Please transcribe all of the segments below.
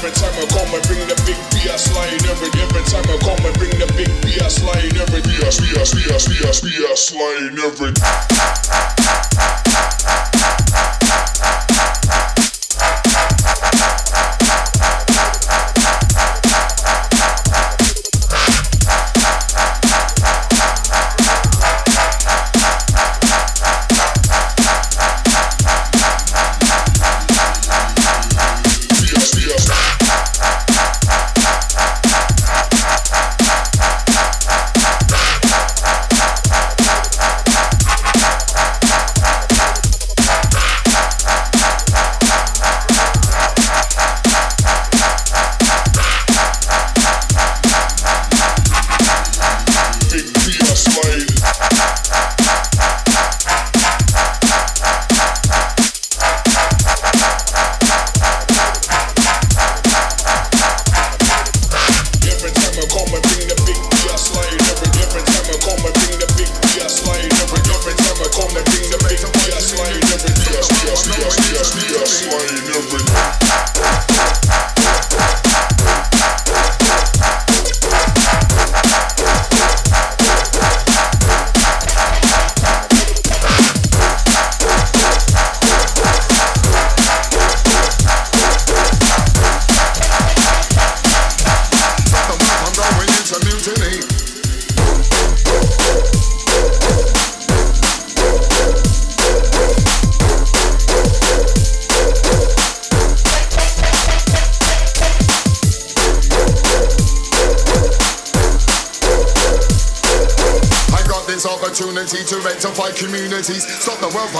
every time I come and bring the big beer slide. Every every time I come and bring the big beer slide. Every beer, beer, beer, beer, beer slide. Every.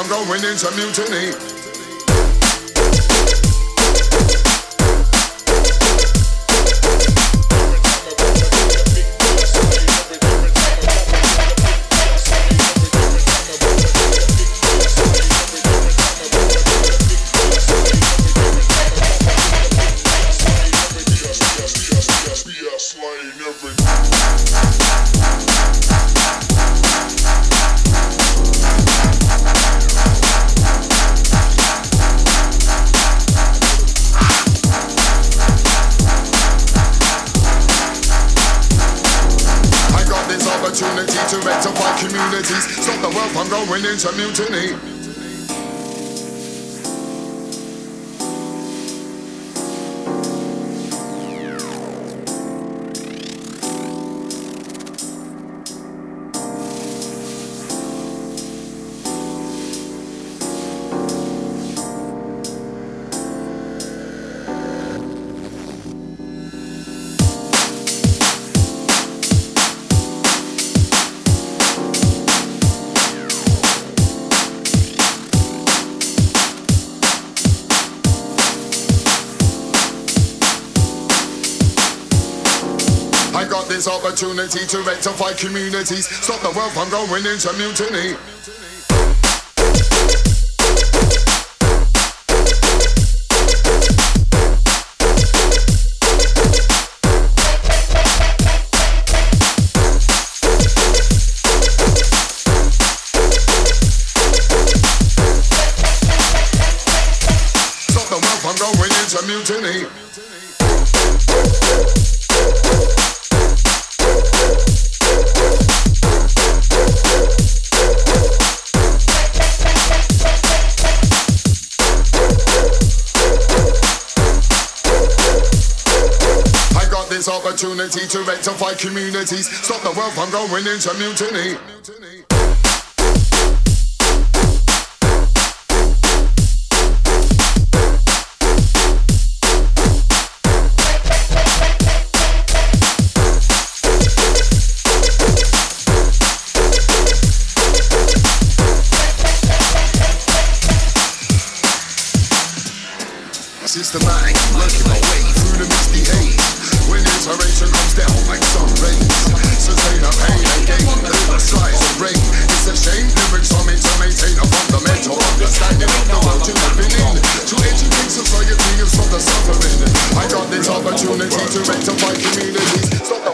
I'm going some mutiny. opportunity to rectify communities, stop the world from going into mutiny. opportunity to rectify communities. Stop the world from going into mutiny. Systematic. to the world living in. Educate society from the suffering. I got this opportunity to rectify communities. Stop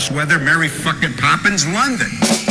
worse weather, Mary fucking Poppins, London.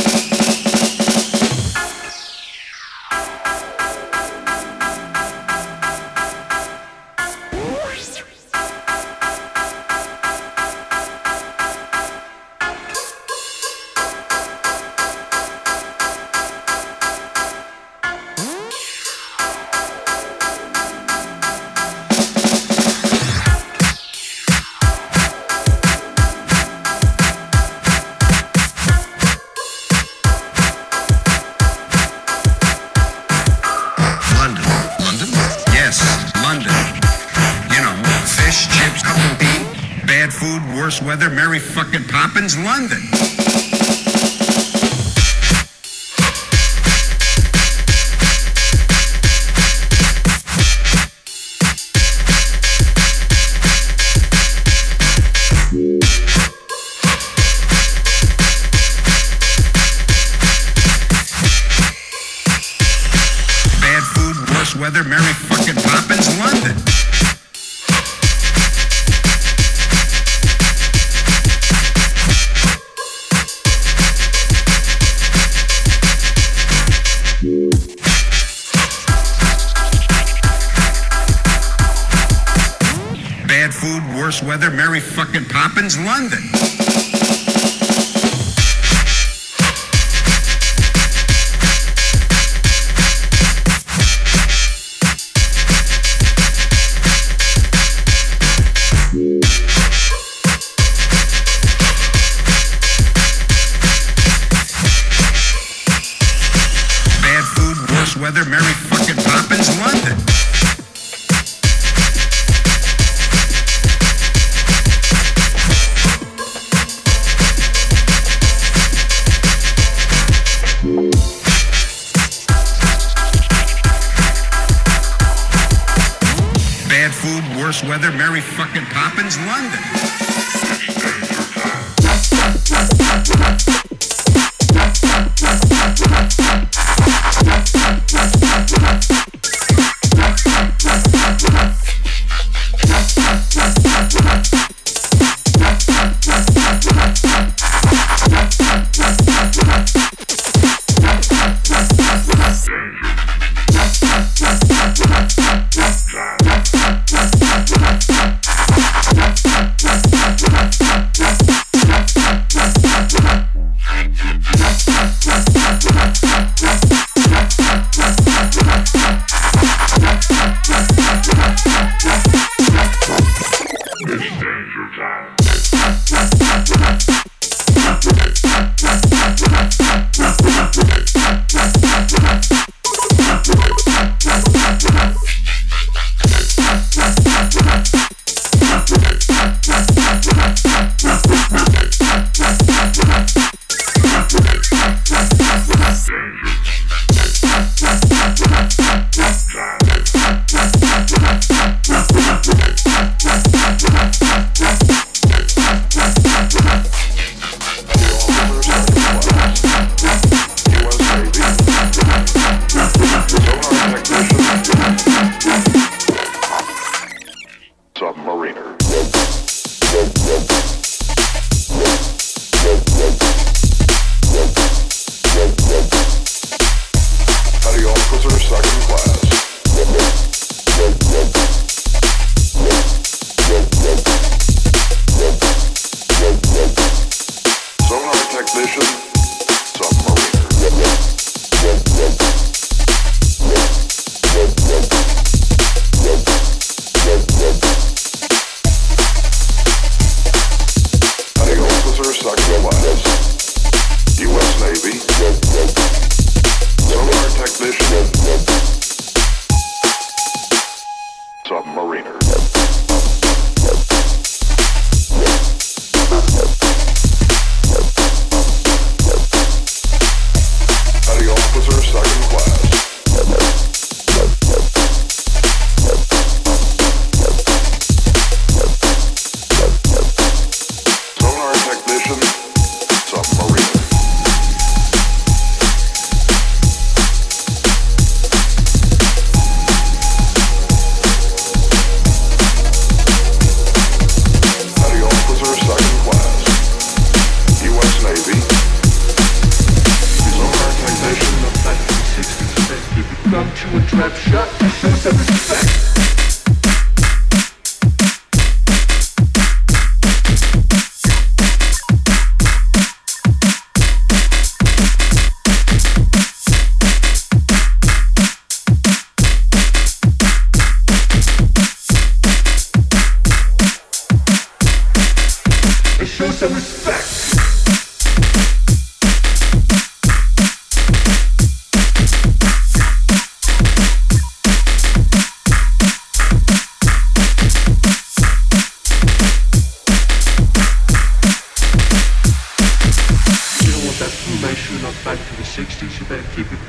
weather, Mary fucking Poppins, London. Bad food, worse weather, Mary fucking Poppins, London.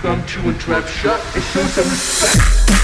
Welcome to a trap shot and show some respect.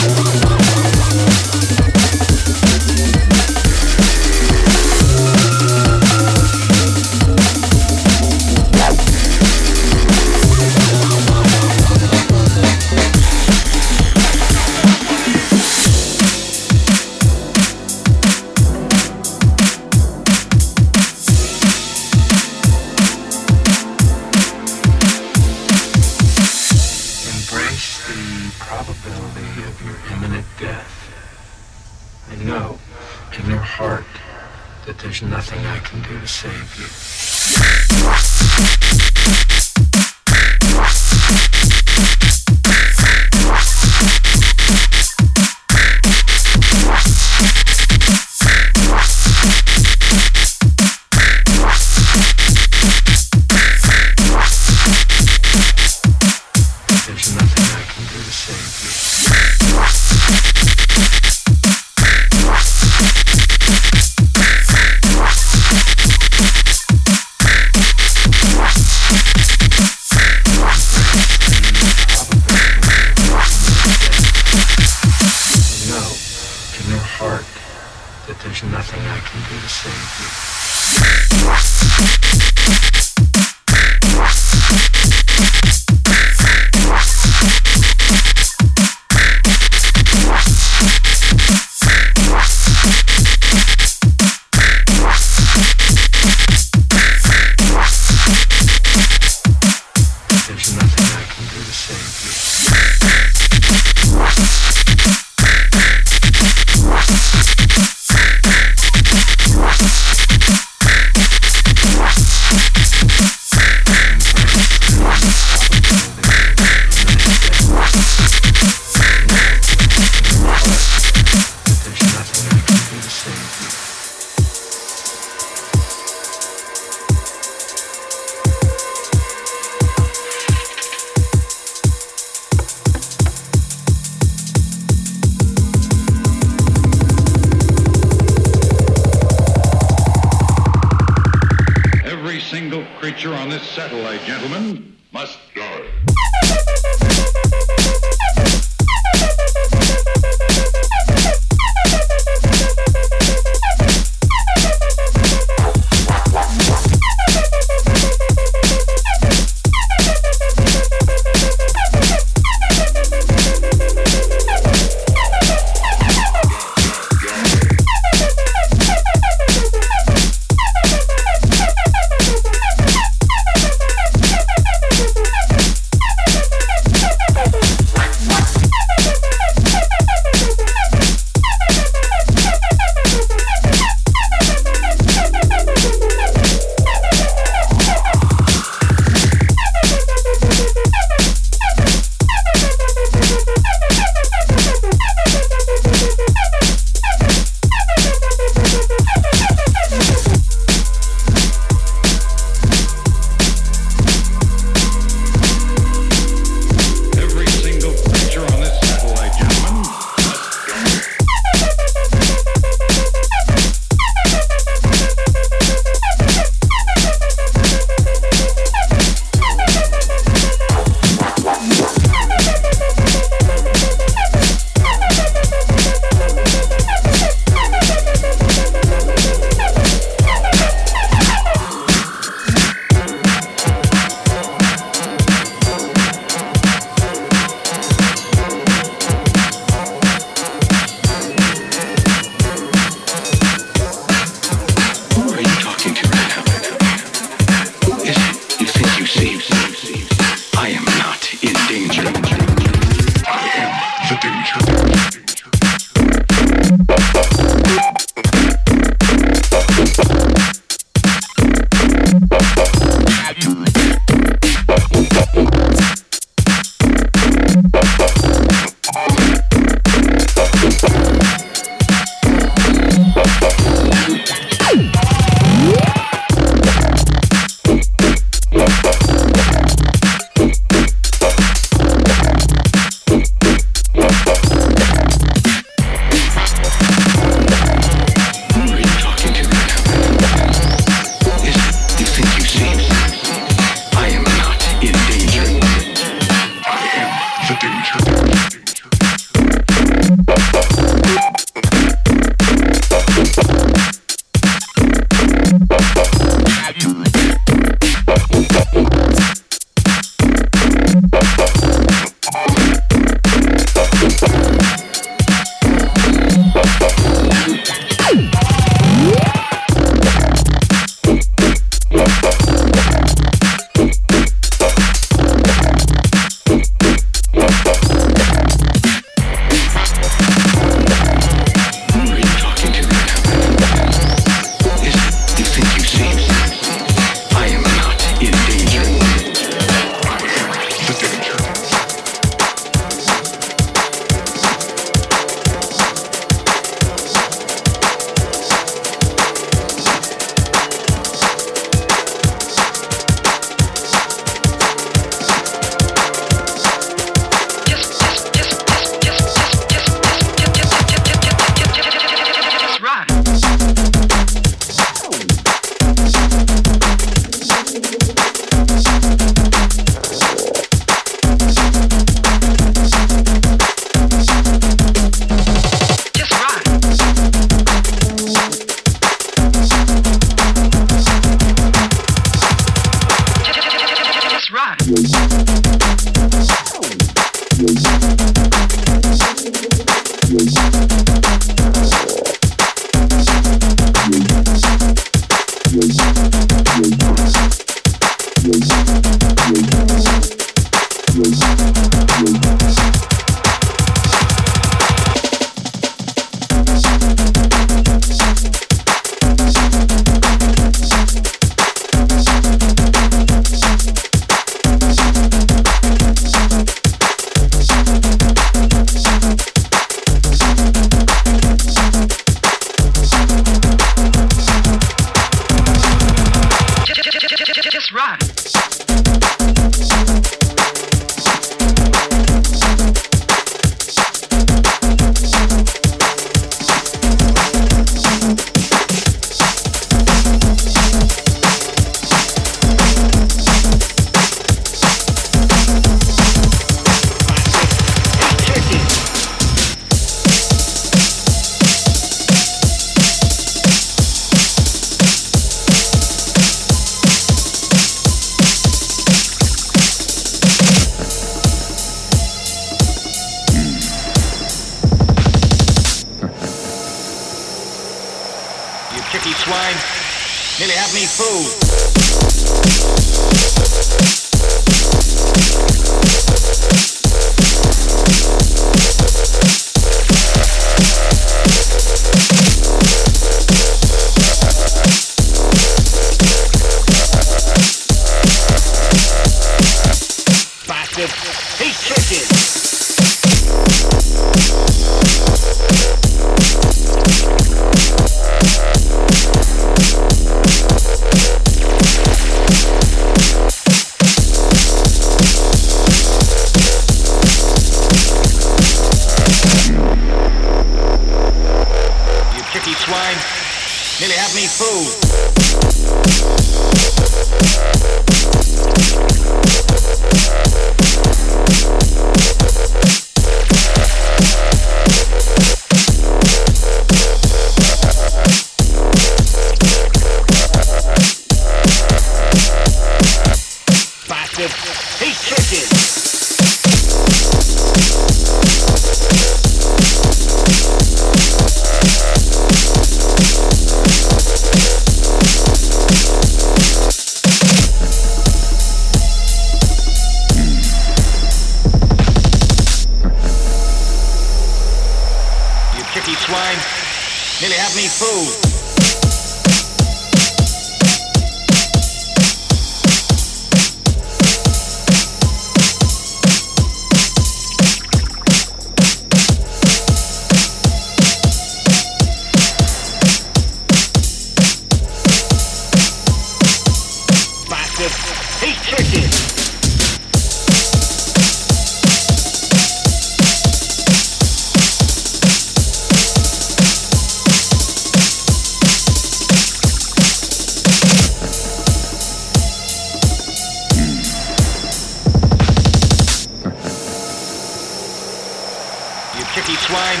Tricky swine.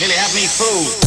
Nearly have me fooled.